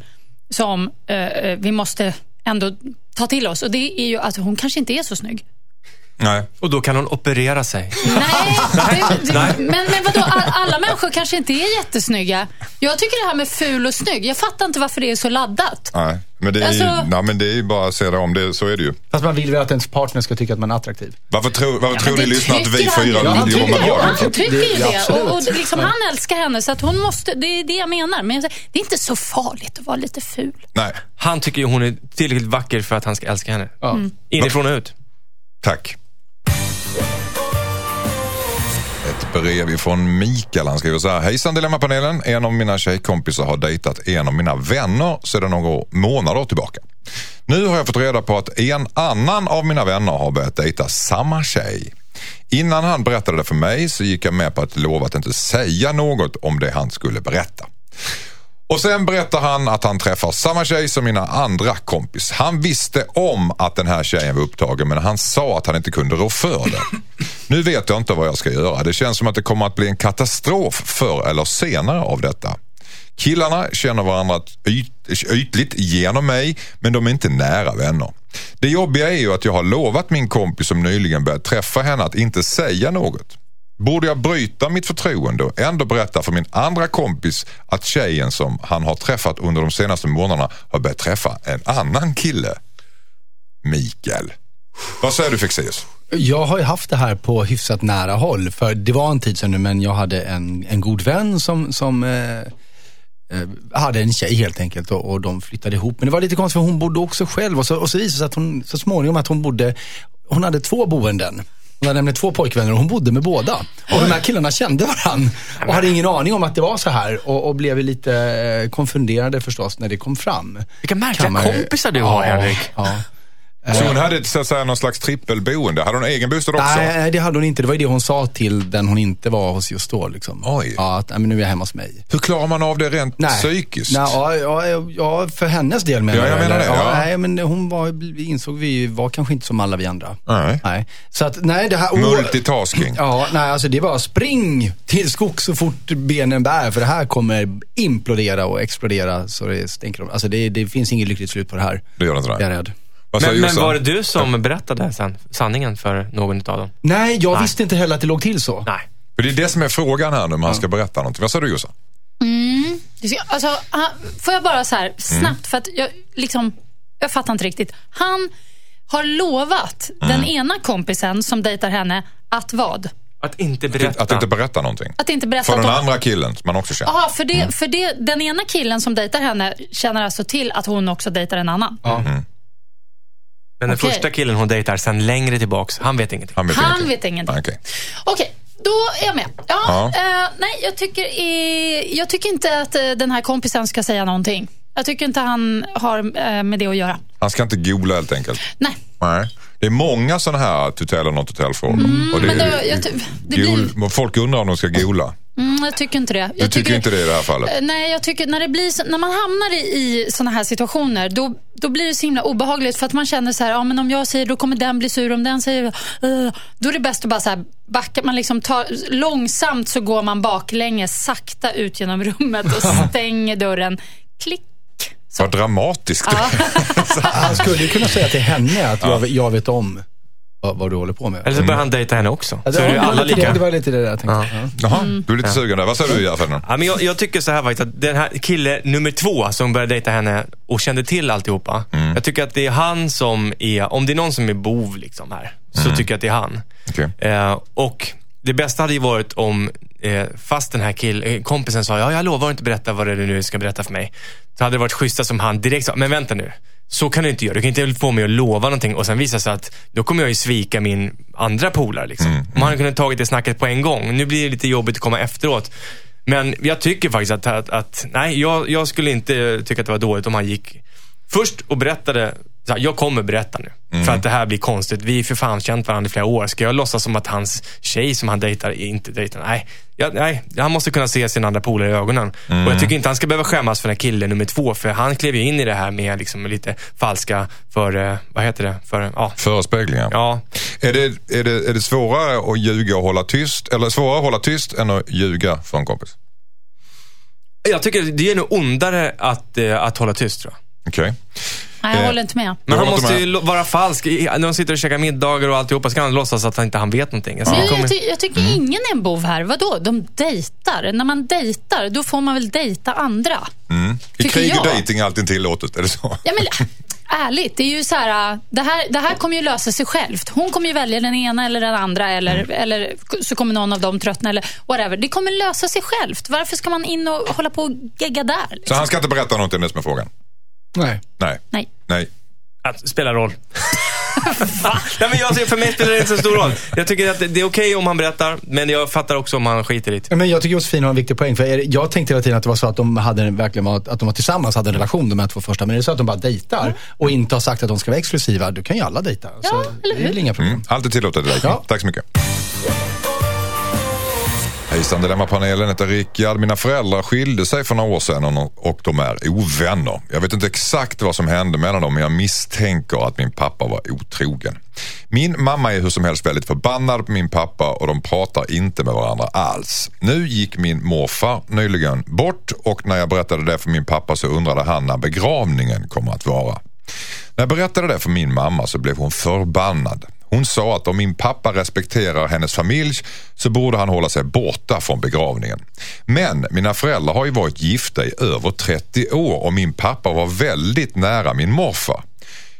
som eh, eh, vi måste ändå ta till oss och det är ju att hon kanske inte är så snygg. Nej. Och då kan hon operera sig. Nej, det, det, men, men vadå, all, alla människor kanske inte är jättesnygga. Jag tycker det här med ful och snygg, jag fattar inte varför det är så laddat. Nej. Men det är, ju, Alltså- nej, men det är ju bara att se det om. Det, så är det ju. Fast man vill väl att ens partner ska tycka att man är attraktiv. Varför, tror varför tror Men ni det lyssnar att vi han fyra ju. Han vill jobba med tycker- barn? Han tycker ju Det- ja. Och, och liksom, han älskar henne så att hon måste, det är det jag menar. Men det är inte så farligt att vara lite ful. Nej, Han tycker ju hon är tillräckligt vacker för att han ska älska henne. Ja. Inifrån och ut. tack. Brev ifrån Mikael. Han skriver så här. Hejsan Dilemmapanelen. En av mina tjejkompisar har dejtat en av mina vänner sedan några månader tillbaka. Nu har jag fått reda på att en annan av mina vänner har börjat dejta samma tjej. Innan han berättade det för mig så gick jag med på att lova att inte säga något om det han skulle berätta. Och sen berättar han att han träffar samma tjej som mina andra kompis. Han visste om att den här tjejen var upptagen men han sa att han inte kunde rå för det. Nu vet jag inte vad jag ska göra. Det känns som att det kommer att bli en katastrof förr eller senare av detta. Killarna känner varandra yt, ytligt genom mig men de är inte nära vänner. Det jobbiga är ju att jag har lovat min kompis som nyligen börjat träffa henne att inte säga något. Borde jag bryta mitt förtroende och ändå berätta för min andra kompis att tjejen som han har träffat under de senaste månaderna har börjat träffa en annan kille? Mikael. Vad säger du Fexeus? Jag har ju haft det här på hyfsat nära håll. För det var en tid sedan nu, men jag hade en, en god vän som, som eh, eh, hade en tjej helt enkelt och, och de flyttade ihop. Men det var lite konstigt för hon bodde också själv och så, och så visade det sig att hon så småningom att hon bodde, hon hade två boenden. Hon hade nämligen två pojkvänner och hon bodde med båda. Och de här killarna kände varandra och hade ingen aning om att det var så här. Och, och blev lite eh, konfunderade förstås när det kom fram. Vilka märkliga man- kompisar du har, Ja, Henrik. Ja. Så hon hade så att säga, någon slags trippelboende. Hade hon egen bostad också? Nej, nej, det hade hon inte. Det var ju det hon sa till den hon inte var hos just då. Liksom. Oj. Ja, att men nu är jag hemma hos mig. Hur klarar man av det rent Nej. psykiskt? Nej, ja, ja, ja, för hennes del menar Ja, jag menar det, ja. Nej, men hon var, vi insåg vi var kanske inte som alla vi andra. Nej. Nej. Så att, nej, det här... oh, Multitasking. Ja, nej, alltså det var spring till skog så fort benen bär. För det här kommer implodera och explodera så det stänker om. Alltså det, det finns inget lyckligt slut på det här. Det gör det inte Jag är rädd. Men, men var det du som berättade sen, sanningen för någon av dem? Nej, jag Nej. visste inte heller att det låg till så. Nej. För det är det som är frågan här nu, om han ska berätta någonting. Vad sa du Jossan? Ska- Alltså, får jag bara så här snabbt, för att jag, liksom, jag fattar inte riktigt. Han har lovat den ena kompisen som dejtar henne att vad? Att inte berätta. Att inte berätta någonting. Att inte berätta För den andra killen som man också känner. Jaha, för, det, för det, den ena killen som dejtar henne känner alltså till att hon också dejtar en annan. Men den Okej. första killen hon dejtar sen längre tillbaks, han vet ingenting. Han vet Han ingenting. vet ingenting. Okej. Okej, då är jag med. Ja, Ja. eh, nej, jag tycker, eh, jag tycker inte att eh, den här kompisen ska säga någonting. Jag tycker inte han har eh, med det att göra. Han ska inte gola helt enkelt. Nej. Nej. Det är många sådana här tutell och non-tutell-frågor. och det, Mm, men det- jag ty- det gol, Folk undrar om de ska gola. Mm, jag tycker inte det. Du Jag tycker inte det i det här fallet? Eh, Nej, jag tycker när, det blir, så- när man hamnar i, i såna här situationer, då, då blir det så himla obehagligt. För att man känner så här, ja, men om jag säger då kommer den bli sur, om den säger uh, då är det bäst att bara så här, backa. Man liksom tar, långsamt så går man baklänges, sakta ut genom rummet och stänger dörren. Klick. Vad dramatiskt. Han skulle ju kunna säga till henne att jag, jag vet om vad, vad du håller på med. Eller så börjar han dejta henne också. Ja, Så är det, alla det, lika. det var lite det där jag tänkte. Ja. Jaha, Mm. du är lite sugen där. Vad sa du Gerhard? Ja, men jag, jag tycker så här faktiskt, att den här kille nummer två som började dejta henne och kände till alltihopa. Jag tycker att det är han som är, om det är någon som är bov liksom här, så tycker jag att det är han. Okej. Eh, och det bästa hade ju varit om, eh, fast den här kill, eh, kompisen sa, ja jag lovar att inte berätta vad det är du nu ska berätta för mig. Så hade det varit schyssta som han direkt sa, men vänta nu. Så kan du inte göra. Du kan inte få mig att lova någonting och sen visa sig att då kommer jag ju svika min andra polare. Liksom. Om han kunde tagit det snacket på en gång. Nu blir det lite jobbigt att komma efteråt. Men jag tycker faktiskt att, att, att nej, jag, jag skulle inte tycka att det var dåligt om han gick först och berättade, här, jag kommer berätta nu. För att det här blir konstigt. Vi har för fan känt varandra i flera år. Ska jag låtsas som att hans tjej som han dejtar inte dejtar? Nej, jag, nej han måste kunna se sin andra polare i ögonen. Och jag tycker inte han ska behöva skämmas för den här killen nummer två. För han klev ju in i det här med liksom lite falska, för, eh, vad heter det? För, ja. Förespeglingar. Ja, Är, det, är, det, är det svårare att ljuga och hålla tyst? Eller svårare att hålla tyst än att ljuga för en kompis? jag tycker det är nog ondare att, eh, att hålla tyst tror jag. Okej. Nej, jag Eh, håller inte med. Men han måste ju vara falsk. I- När de sitter och käkar middagar och alltihopa ska han låtsas att han inte han vet någonting. Alltså, det Jag, kommer- jag, ty- jag tycker ingen är en bov här. Vadå? De dejtar. När man dejtar, då får man väl dejta andra. I Tycker krig är jag. dejting alltid tillåtet, är det så? Ja, men, ärligt, det är ju så här, det här, det här kommer ju lösa sig självt. Hon kommer ju välja den ena eller den andra eller, eller så kommer någon av dem tröttna eller whatever. Det kommer lösa sig självt. Varför ska man in och hålla på och gegga där? Så Liksom? han ska inte berätta någonting, är det som är frågan? Nej. Nej. Nej. Nej. Att spela roll. Nej, men jag, för mig spelar det inte så stor roll. Jag tycker att det är okej om han berättar, men jag fattar också om han skiter i det. Men jag tycker Josefin har en viktig poäng. För är jag tänkte hela tiden att det var så att de hade en- verkligen var, att de var tillsammans, hade en relation de här två första. Men är det så att de bara dejtar och inte har sagt att de ska vara exklusiva, då kan ju alla dejta. Ja, så eller det är väl inga problem. Mm. Alltid tillåtet i. Ja. Tack så mycket. Hejsan Dilemmapanelen heter Rickard. Mina föräldrar skilde sig för några år sedan och- de är ovänner. Jag vet inte exakt vad som hände mellan dem men jag misstänker att min pappa var otrogen. Min mamma är hur som helst väldigt förbannad på min pappa och de pratar inte med varandra alls. Nu gick min morfar nyligen bort och när jag berättade det för min pappa så undrade han när begravningen kommer att vara. När jag berättade det för min mamma så blev hon förbannad. Hon sa att om min pappa respekterar hennes familj så borde han hålla sig borta från begravningen. Men mina föräldrar har ju varit gifta i över 30 år och min pappa var väldigt nära min morfar.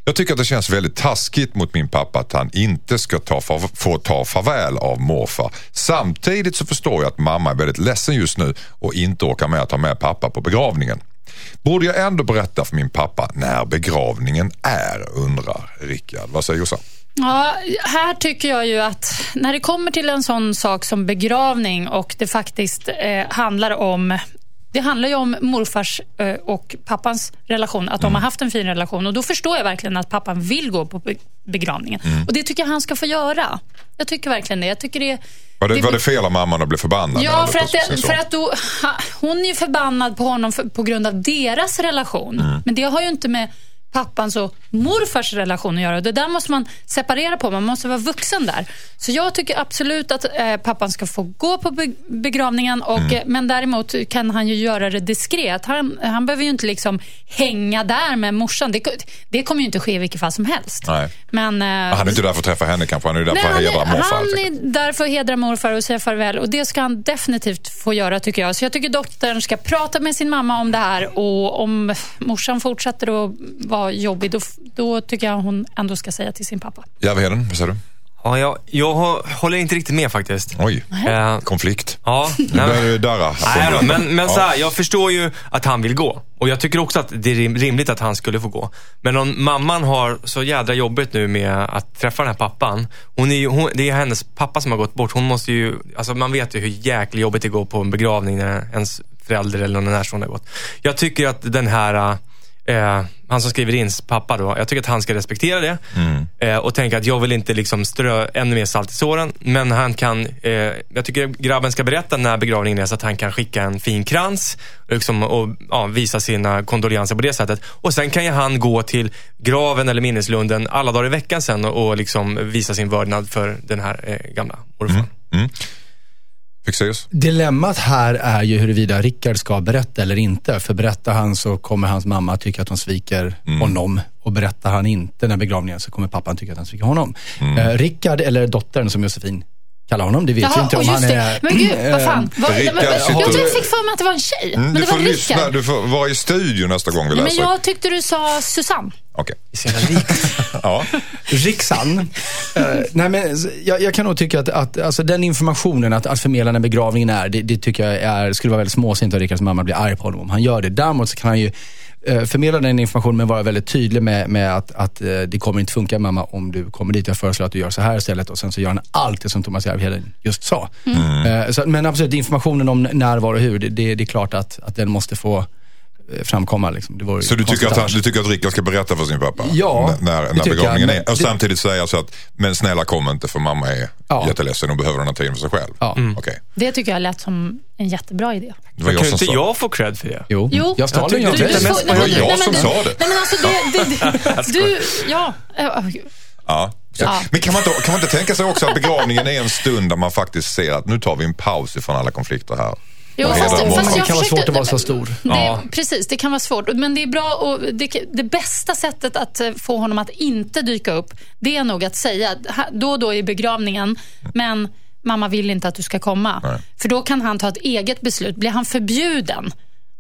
Jag tycker att det känns väldigt taskigt mot min pappa att han inte ska ta far, få ta farväl av morfar. Samtidigt så förstår jag att mamma är väldigt ledsen just nu och inte orkar med att ta med pappa på begravningen. Borde jag ändå berätta för min pappa när begravningen är, undrar Rickard. Vad säger Jossan? Ja, här tycker jag ju att när det kommer till en sån sak som begravning och det faktiskt eh, handlar om det handlar ju om morfars eh, och pappans relation, att de Mm. har haft en fin relation. Och Då förstår jag verkligen att pappan vill gå på be- begravningen. Mm. Och Det tycker jag han ska få göra. Jag tycker verkligen det. Jag tycker det Var det, var det fel av mamman att bli förbannad? Ja, för att, det, för att då, hon är ju förbannad på honom för, på grund av deras relation. Mm. Men det har ju inte med pappans och morfars relation att göra. Det där måste man separera på. Man måste vara vuxen där. Så jag tycker absolut att eh, pappan ska få gå på be- begravningen. Och, Mm. eh, Men däremot kan han ju göra det diskret. Han, han behöver ju inte liksom hänga där med morsan. Det, det kommer ju inte ske i vilket fall som helst. Nej. Men, eh, Han är inte där för att träffa henne kanske, han är där Nej, för att hedra morfar. han är där för att hedra morfar och säga farväl. Och Det ska han definitivt få göra, tycker jag. Så jag tycker dottern ska prata med sin mamma om det här. Och Om morsan fortsätter att vara jobbig, då, då tycker jag hon ändå ska säga till sin pappa. Järvheden, vad säger du? Ja, jag, jag håller inte riktigt med faktiskt. Oj, Eh, konflikt. ja, Nu nej, börjar du darra. Nej då, men, men så här, jag förstår ju att han vill gå. Och jag tycker också att det är rim- rimligt att han skulle få gå. Men om mamman har så jädra jobbigt nu med att träffa den här pappan. Hon är ju, hon, det är hennes pappa som har gått bort. Hon måste ju, alltså man vet ju hur jäkla jobbigt det går på en begravning när ens förälder eller någon närstående har gått. Jag tycker att den här Eh, han som skriver in, pappa då, jag tycker att han ska respektera det. Eh, och tänka att jag vill inte liksom strö ännu mer salt i såren. Men han kan, eh, jag tycker grabben ska berätta när begravningen är så att han kan skicka en fin krans liksom, och ja, visa sina kondolenser på det sättet. Och sen kan ju han gå till graven eller minneslunden alla dagar i veckan sen och, och liksom visa sin vördnad för den här eh, gamla morfar. Fixeras? Dilemmat här är ju huruvida Rickard ska berätta eller inte. För berättar han så kommer hans mamma tycka att hon sviker honom. Och berättar han inte när begravningen så kommer pappan tycka att han sviker honom. Eh, Rickard, eller dottern som Josefin kallar honom, det vet vi inte om han just är... det. Men gud, vad fan. Var, Rickard men, jag, sitter- jag fick för mig att det var en tjej. Mm, men du det får var lyssna, du får vara i studion nästa gång vi läser. men jag tyckte du sa Susanne. Okej. Ja. Riksan. Eh, nej men, jag, jag kan nog tycka att, att alltså, den informationen att, att förmedla när begravningen är, det, det tycker jag är, skulle vara väldigt småsint av Rickards mamma att bli arg på honom om han gör det. Däremot så kan han ju eh, förmedla den informationen men vara väldigt tydlig med, med att, att eh, det kommer inte funka mamma om du kommer dit. Jag föreslår att du gör så här istället och sen så gör han allt det som Thomas Järvheden just sa. Eh, så, men absolut, informationen om när, var och hur, det, det, det är klart att, att den måste få eh, framkomma. Liksom. Det vore Så du tycker, att han, du tycker att Rickard ska berätta för sin pappa? Ja, N- när, när begravningen jag. är. Och Det- samtidigt säga så att, men snälla kom inte för mamma är Ja. jätteledsen och behöver den här tiden för sig själv. Ja. Okej, Det tycker jag lät som en jättebra idé. det var Men jag kan som inte sa. jag få cred för det? Jo, Jo. jag stal den. Det var nej, jag som sa det. Nej, men alltså det, du, ja. Ja. Så, Ja. Men kan man, inte, kan man inte tänka sig också att begravningen är en stund där man faktiskt ser att nu tar vi en paus ifrån alla konflikter här. Jo, fast, fast morfar. Det jag kan vara svårt att vara så stor. Det, Ja. Precis, det kan vara svårt. Men det är bra och det, det bästa sättet att eh, få honom att inte dyka upp, det är nog att säga då och då i begravningen, men mamma vill inte att du ska komma. Nej. För då kan han ta ett eget beslut. Blir han förbjuden,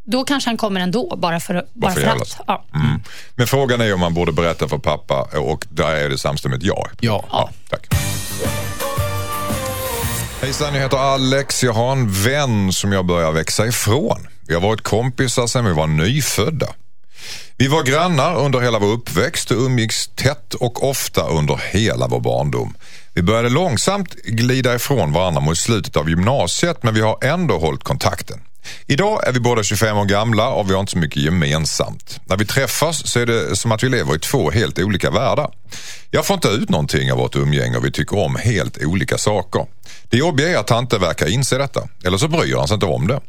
då kanske han kommer ändå, bara för, bara för att. Ja. Mm. Men frågan är om man borde berätta för pappa och där är det samstämmigt ja. Ja. ja tack. Hejsan, jag heter Alex. Jag har en vän som jag börjar växa ifrån. Vi har varit kompisar sedan vi var nyfödda. Vi var grannar under hela vår uppväxt och umgicks tätt och ofta under hela vår barndom. Vi började långsamt glida ifrån varandra mot slutet av gymnasiet men vi har ändå hållit kontakten. Idag är vi båda 25 år gamla och vi har inte så mycket gemensamt. När vi träffas så är det som att vi lever i två helt olika världar. Jag får inte ut någonting av vårt umgänge och vi tycker om helt olika saker. Det jobbiga är att han inte verkar inse detta, eller så bryr han sig inte om det.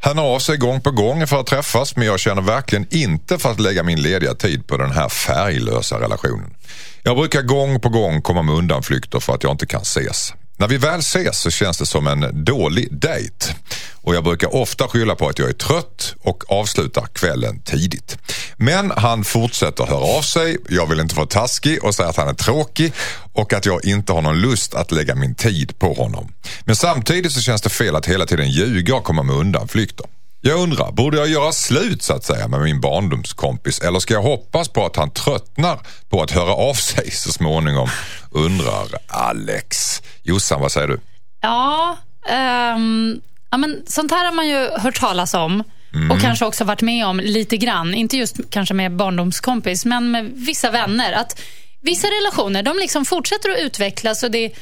Han har av sig gång på gång för att träffas men jag känner verkligen inte för att lägga min lediga tid på den här färglösa relationen. Jag brukar gång på gång komma med undanflykter för att jag inte kan ses. När vi väl ses så känns det som en dålig dejt. Och jag brukar ofta skylla på att jag är trött och avslutar kvällen tidigt. Men han fortsätter höra av sig, jag vill inte vara taskig och säga att han är tråkig och att jag inte har någon lust att lägga min tid på honom. Men samtidigt så känns det fel att hela tiden ljuga och komma med undanflykter. Jag undrar, borde jag göra slut så att säga med min barndomskompis eller ska jag hoppas på att han tröttnar på att höra av sig så småningom? Undrar Alex. Jossan, vad säger du? Ja, ehm, ja men sånt här har man ju hört talas om. Och kanske också varit med om lite grann. Inte just kanske med barndomskompis, men med vissa vänner. Att vissa relationer de liksom fortsätter att utvecklas och det,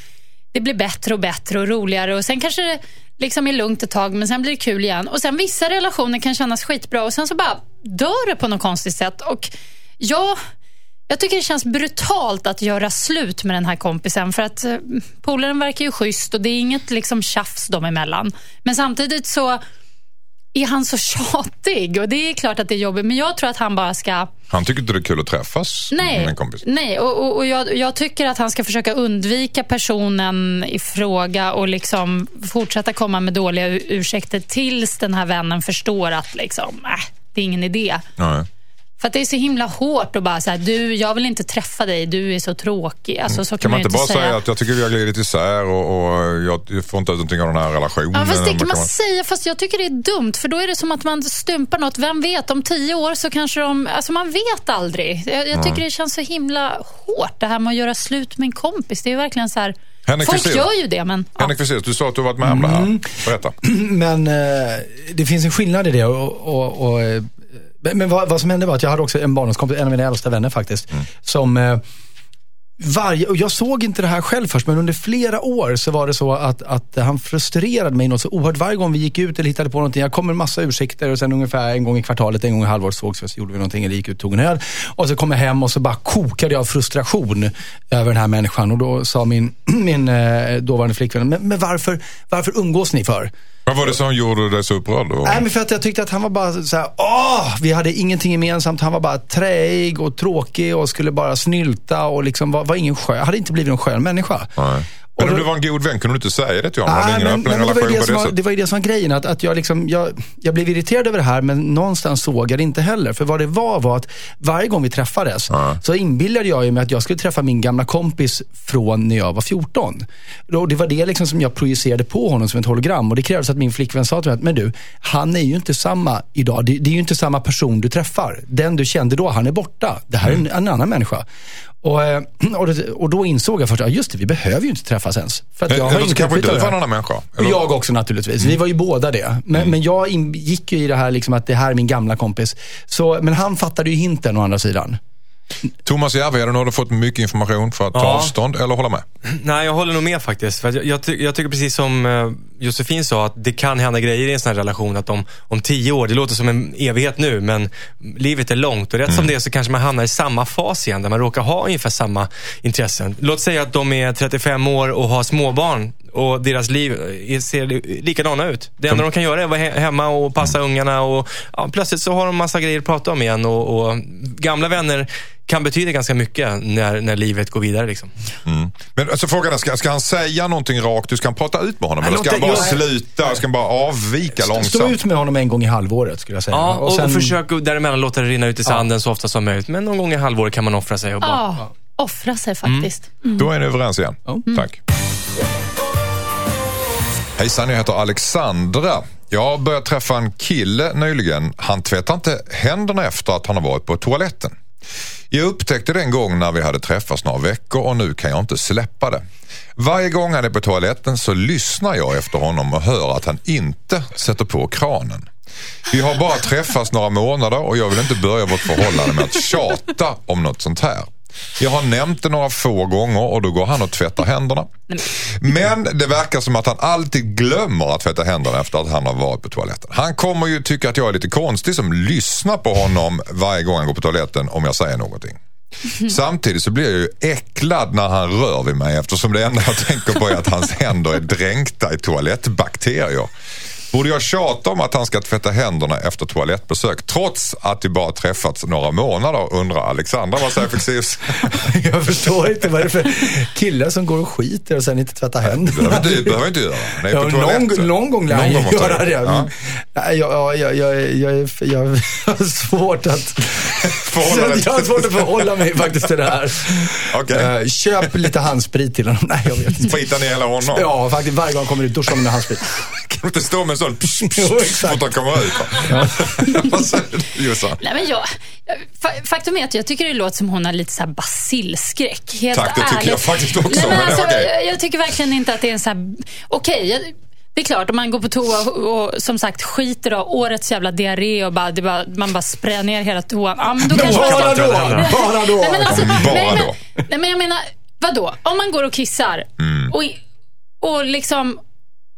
det blir bättre och bättre och roligare. Och Sen kanske det liksom är lugnt ett tag, men sen blir det kul igen. Och sen Vissa relationer kan kännas skitbra och sen så bara dör det på något konstigt sätt. Och jag, jag tycker det känns brutalt att göra slut med den här kompisen. För att eh, polaren verkar ju schysst och det är inget liksom tjafs dem emellan. Men samtidigt så är han så tjatig och det är klart att det är jobbigt. Men jag tror att han bara ska... Han tycker inte det är kul att träffas Nej, med kompis. nej och, och, och jag, jag tycker att han ska försöka undvika personen i fråga och liksom fortsätta komma med dåliga ursäkter tills den här vännen förstår att liksom, äh, det är ingen idé. Nej. För att det är så himla hårt att bara säga, du, jag vill inte träffa dig, du är så tråkig. Alltså, så kan, Kan man inte bara säga. säga att jag tycker vi har glidit isär och, och jag får inte ut någonting av den här relationen? Ja, fast det kan man man- säga, fast jag tycker det är dumt. För då är det som att man stympar något. Vem vet, om tio år så kanske de... Alltså man vet aldrig. Jag, jag tycker det känns så himla hårt det här med att göra slut med en kompis. Det är verkligen så här... Henrik Folk Fexeus. gör ju det, men... Ja. Henrik Fexeus, du sa att du varit med om det här. Mm. Berätta. Men eh, det finns en skillnad i det. Och, och, och, eh, men vad, vad som hände var att jag hade också en barndomskompis, en av mina äldsta vänner faktiskt, som eh, varje, och jag såg inte det här själv först, men under flera år så var det så att, att han frustrerade mig något så oerhört. Varje gång vi gick ut eller hittade på någonting, jag kom med en massa ursäkter och sen ungefär en gång i kvartalet, en gång i halvåret sågs vi, så gjorde vi någonting eller gick ut och tog en öl. Och så kom jag hem och så bara kokade jag av frustration över den här människan. Och då sa min, min eh, dåvarande flickvän, men, men varför, varför umgås ni för? Vad var det som gjorde dig så upprörd? då? Nej, men för att jag tyckte att han var bara så här, åh, vi hade ingenting gemensamt. Han var bara träig och tråkig och skulle bara snylta och liksom var, var ingen skön, hade inte blivit en skön människa. Nej. Men om du var en god vän, kunde du inte säga det till honom? Nej, ingen men, men det, var ju det, som var, det var ju det som var grejen. Att, att jag, liksom, jag, jag blev irriterad över det här, men någonstans såg jag det inte heller. För vad det var var att varje gång vi träffades så inbillade jag mig att jag skulle träffa min gamla kompis från när jag var 14. Och det var det liksom som jag projicerade på honom som ett hologram. Och det krävdes att min flickvän sa till mig att, men du, han är ju inte samma idag. Det, det är ju inte samma person du träffar. Den du kände då, han är borta. Det här är en, en annan människa. Och, eh, och, det, och då insåg jag först, ja just det, vi behöver ju inte träffas ens. För att jag Men, har eller kanske du var en annan människa? Och jag också naturligtvis. Vi var ju båda det. Men, men jag gick ju i det här liksom att det här är min gamla kompis. Så, men han fattade ju hinten å andra sidan. Thomas Järvheden, har du fått mycket information för att ta Ja. avstånd eller hålla med? Nej, jag håller nog med faktiskt. För jag, jag, ty jag tycker precis som eh, Josefin sa, att det kan hända grejer i en sån här relation. Att om, om tio år, det låter som en evighet nu, men livet är långt. Och rätt Mm. som det är så kanske man hamnar i samma fas igen, där man råkar ha ungefär samma intressen. Låt säga att de är 35 år och har småbarn och deras liv eh, ser likadana ut. Det enda de kan göra är att vara he hemma och passa Mm. ungarna och ja, plötsligt så har de massa grejer att prata om igen. Och, och gamla vänner kan betyda ganska mycket när, när livet går vidare. Liksom. Men alltså, frågan är, ska, ska han säga någonting rakt ut? Ska han prata ut med honom? Nej, Eller ska han bara jag- sluta? Ska han bara avvika Stå långsamt? ut med honom en gång i halvåret skulle jag säga. Ja, och, sen- och försök däremellan låta det rinna ut i sanden så ofta som möjligt. Men någon gång i halvåret kan man offra sig och bara... Ja, offra sig faktiskt. Då är ni överens igen. Ja. Tack. Hejsan, jag heter Alexandra. Jag har börjat träffa en kille nyligen. Han tvättar inte händerna efter att han har varit på toaletten. Jag upptäckte det en gång när vi hade träffats några veckor och nu kan jag inte släppa det. Varje gång han är på toaletten så lyssnar jag efter honom och hör att han inte sätter på kranen. Vi har bara träffats några månader och jag vill inte börja vårt förhållande med att tjata om något sånt här. Jag har nämnt det några få gånger och då går han och tvättar händerna. Men det verkar som att han alltid glömmer att tvätta händerna efter att han har varit på toaletten. Han kommer ju tycka att jag är lite konstig som lyssnar på honom varje gång han går på toaletten om jag säger någonting. Samtidigt så blir jag ju äcklad när han rör vid mig eftersom det enda jag tänker på är att hans händer är dränkta i toalettbakterier. Borde jag tjata om att han ska tvätta händerna efter toalettbesök trots att vi bara träffats några månader undrar Alexandra. Vad säger Fexeus? Jag förstår inte vad det är för killar som går och skiter och sen inte tvättar Det händerna. inte- det behöver inte göra. Nej, Ja, någon, någon gång lär jag måste göra det. Ja. Nej, jag, jag, jag, jag, jag, är- jag har svårt att Förhålla jag har svårt att förhålla mig faktiskt till det här. Okej. Eh, köp lite handsprit till honom. Nej, jag vet inte. Spritar ner hela honom? Ja, faktiskt. Varje gång han kommer ut, duscha med handsprit. Kan du inte stå med sån pss, pss, pss, så att han kommer ut? Jossan? Nej, men jag, fa- faktum är att jag tycker det låter som hon har lite så här basilskräck. Helt Tack, det tycker ärligt. jag faktiskt också, Nej, men men alltså, okej. jag, jag tycker verkligen inte att det är en så här... Okej, jag- det är klart, om man går på toa och, och som sagt skiter av årets jävla diarré och bara, det bara, man bara sprayar ner hela toan. Ja, men då kanske man Bara ska- då! Bara då! Nej, men alltså, Bara nej, men, då. nej, men jag menar, vadå? Om man går och kissar och, och liksom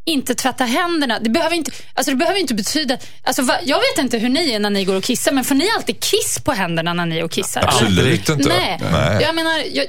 inte tvätta händerna. Det behöver inte, alltså det behöver inte betyda... Alltså va, jag vet inte hur ni är när ni går och kissar, men får ni alltid kiss på händerna när ni är och kissar? Absolut inte. Nej. Nej. Jag menar, jag,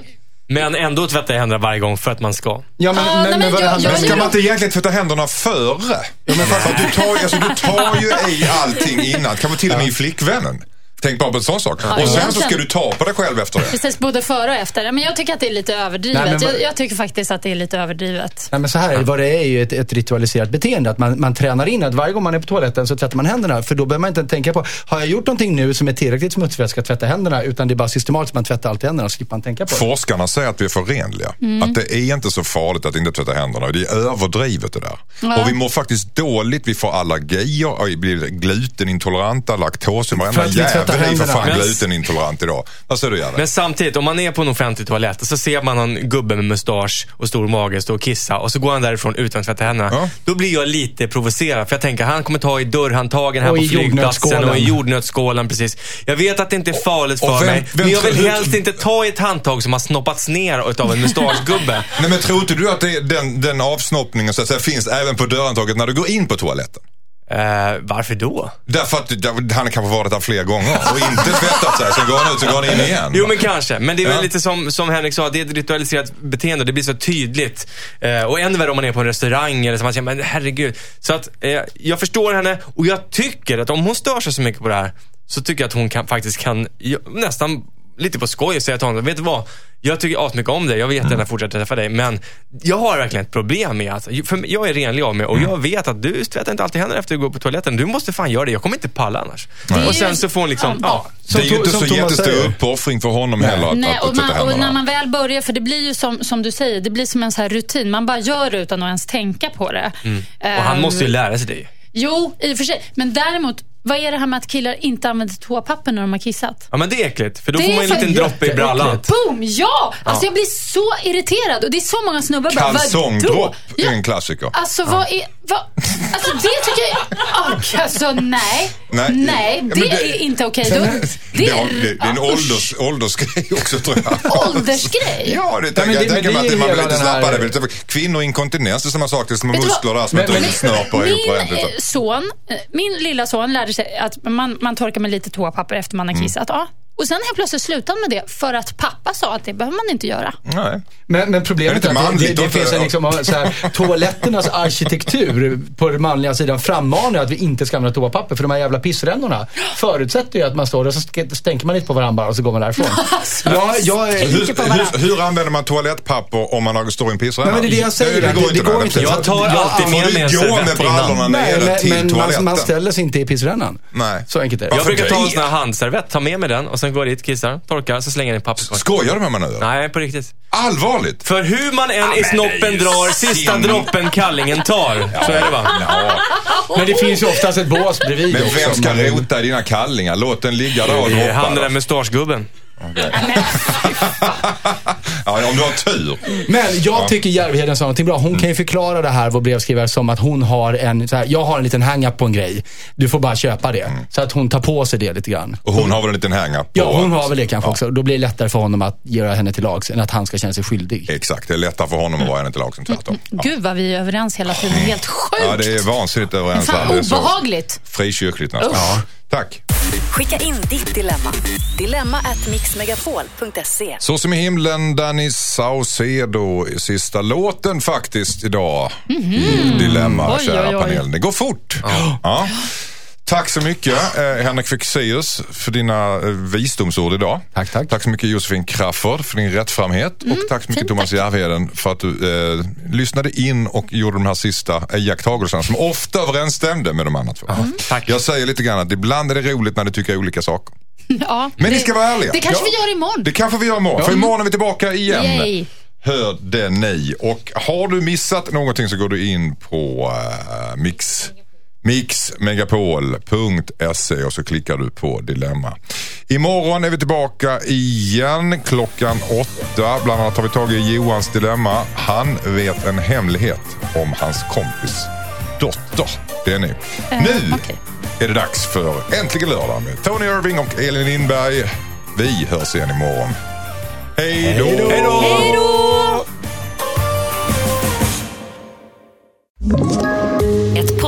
Men ändå tvättar jag händerna varje gång för att man ska. Ja, men, Ja, men, nej, men men vad jag- om... Men ska man inte egentligen tvätta händerna före? Ja, men du, tar, ju- alltså, du tar ju i allting innan. Kan vara till och med i flickvännen. Tänk bara på en sån sak. och sen så ska du ta på dig själv efter det. precis, både före och efter. Men jag tycker att det är lite överdrivet. Nej, men jag, jag tycker faktiskt att det är lite överdrivet. Nej, men så här, är vad det är ju ett, ett ritualiserat beteende. Att man, man tränar in att varje gång man är på toaletten så tvättar man händerna. För då behöver man inte tänka på, har jag gjort någonting nu som är tillräckligt smutsigt för att jag ska tvätta händerna? Utan det är bara systematiskt man tvättar alltid händerna, så slipper man tänka på det. Forskarna säger att vi är för renliga. Att det är inte så farligt att inte tvätta händerna. Det är överdrivet det där. Ja. Och vi mår faktiskt dåligt. Vi får allergier, och vi blir glutenintoleranta, laktos. Varenda För vi tvättar jävel är ju för händerna. fan Men- glutenintolerant idag. Vad säger du Jerry? Men samtidigt, om man är på en offentlig toalett och så ser man någon gubbe med mustasch och stor mage stå och kissa och så går han därifrån utan att tvätta händerna. Ja. Då blir jag lite provocerad. För jag tänker, han kommer ta i dörrhandtagen här Och på flygplatsen och i jordnötsskålen. Precis. Jag vet att det inte är farligt Och för vem- mig, vem men jag vill helst inte ta i ett handtag som har snoppats ner av en mustaschgubbe. Nej men tror inte du att det, den, den avsnoppningen så att säga, finns även på dörrhandtaget när du går in på toaletten? Eh, varför då? Därför att han kanske varit där flera gånger och inte tvättat sig. Sen går han ut så går han in igen. Jo men kanske. Men det är väl Ja. lite som, som Henrik sa, det är ett ritualiserat beteende och det blir så tydligt. Eh, och än värre om man är på en restaurang eller så man känner, men herregud. Så att eh, jag förstår henne och jag tycker att om hon stör sig så mycket på det här så tycker jag att hon kan, faktiskt kan, nästan lite på skoj säga till honom, vet du vad? Jag tycker asmycket om dig, jag vill jättegärna fortsätta träffa dig, men jag har verkligen ett problem med att, för jag är renlig av mig och jag vet att du tvättar inte alltid händerna efter att du går på toaletten. Du måste fan göra det, jag kommer inte palla annars. Och sen så får hon liksom, Ja. ja. det är ju inte så jättestor uppoffring för honom heller att, Nej, och, att man, och när man väl börjar, för det blir ju som, som du säger, det blir som en så här rutin. Man bara gör det utan att ens tänka på det. Och han Ehm, måste ju lära sig det. Jo, i och för sig. Men däremot, vad är det här med att killar inte använder toapapper när de har kissat? Ja men det är äckligt, för då Det får man en liten droppe i brallan. Boom! Ja! Alltså jag blir så irriterad och det är så många snubbar bara? Kalsongdropp är Ja, en klassiker. Alltså vad är... Vad, alltså det tycker jag... Ah, Alltså nej. Nej. Nej, det, det- är inte okej. Då- Det, Det är- det, det är en ålders, åldersgrej också tror jag. åldersgrej. Ja, det tänker jag. tänker mig det att man blir lite här- slappare. Lite- Kvinnor inkontinens, det är samma sak. Det är små muskler där som inte men- snörper ihop Min ordentligt. eh, son, eh, min lilla son lärde sig att man, man torkar med lite toapapper efter man har Mm. kissat. Ja. Och sen helt plötsligt slutade han med det för att pappa sa att det behöver man inte göra. Nej. Men, men problemet Är det att det, det, det finns en liksom, så här, toaletternas arkitektur på den manliga sidan frammanar att vi inte ska använda toapapper. För de här jävla pissrännorna förutsätter ju att man står där och så stänker man lite på varandra bara och så går man därifrån. ja, jag, är- Hur, hur, hur använder man toalettpapper om man har- står i en pissränna? Nej, men det är det jag säger, Det, att går det- inte. det går inte. Jag tar alltid med mig en servett brallorna innan. Nej, men, men man, toaletten? man ställer sig inte i pissrännan. Nej. Så enkelt är det. Jag brukar ta en det? sån här handservett, ta med mig den och sen går jag dit, kissar, torkar, så slänger jag den i papperskorgen. Skojar du med mig nu? Nej, på riktigt. Allvarligt? För hur man än i snoppen drar, sista droppen kallingen tar. Så är det va? Ja. Men det finns ju oftast ett bås bredvid Men också. vem ska Man- rota i dina kallingar? Låt den ligga där och Det är Han den där droppa. Mustaschgubben. Ja, om du har tur. Men jag tycker Järvheden sa någonting bra. Hon kan ju förklara det här, vår brevskrivare, som att hon har en, så här, jag har en liten hang-up på en grej. Du får bara köpa det. Så att hon tar på sig det lite grann. Och hon har väl en liten hang-up på Ja, hon har väl det kanske Ja. också. Då blir det lättare för honom att göra henne till lags än att han ska känna sig skyldig. Exakt, det är lättare för honom att vara henne till lags än tvärtom. Ja. Gud vad vi är överens hela tiden. Helt sjukt. ja, det är vansinnigt överens. Fan, Det är så obehagligt. frikyrkligt nästan. Usch. Tack. Skicka in ditt dilemma. Dilemma at mixmegapol.se. Så som i himlen, Danny Saucedo, i sista låten faktiskt idag i Dilemma, Mhm. Oj, kära oj, oj. panelen. Det går fort. Ja. Tack så mycket eh, Henrik Fexeus för dina eh, visdomsord idag. Tack, tack. Tack så mycket Josefin Crafoord för din rättframhet och tack så mycket fint, Thomas. Järvheden för att du eh, lyssnade in och gjorde de här sista iakttagelserna som ofta överensstämde med de andra två. Tack. Jag säger lite grann att ibland är det roligt när du tycker olika saker. Ja, Men det, vi ska vara ärliga. Det kanske Ja. vi gör imorgon. Det kanske vi gör imorgon, för imorgon är vi tillbaka igen. Yay. Hör det ni. Och har du missat någonting så går du in på uh, Mix mixmegapol.se och så klickar du på Dilemma. Imorgon är vi tillbaka igen klockan åtta. Bland annat har vi tagit i Johans Dilemma. Han vet en hemlighet om hans kompis. dotter. Det är ni. Eh, nu okej. är det dags för Äntligen lördag med Tony Irving och Elin Lindberg. Vi hörs igen imorgon. Hej då! Hej då!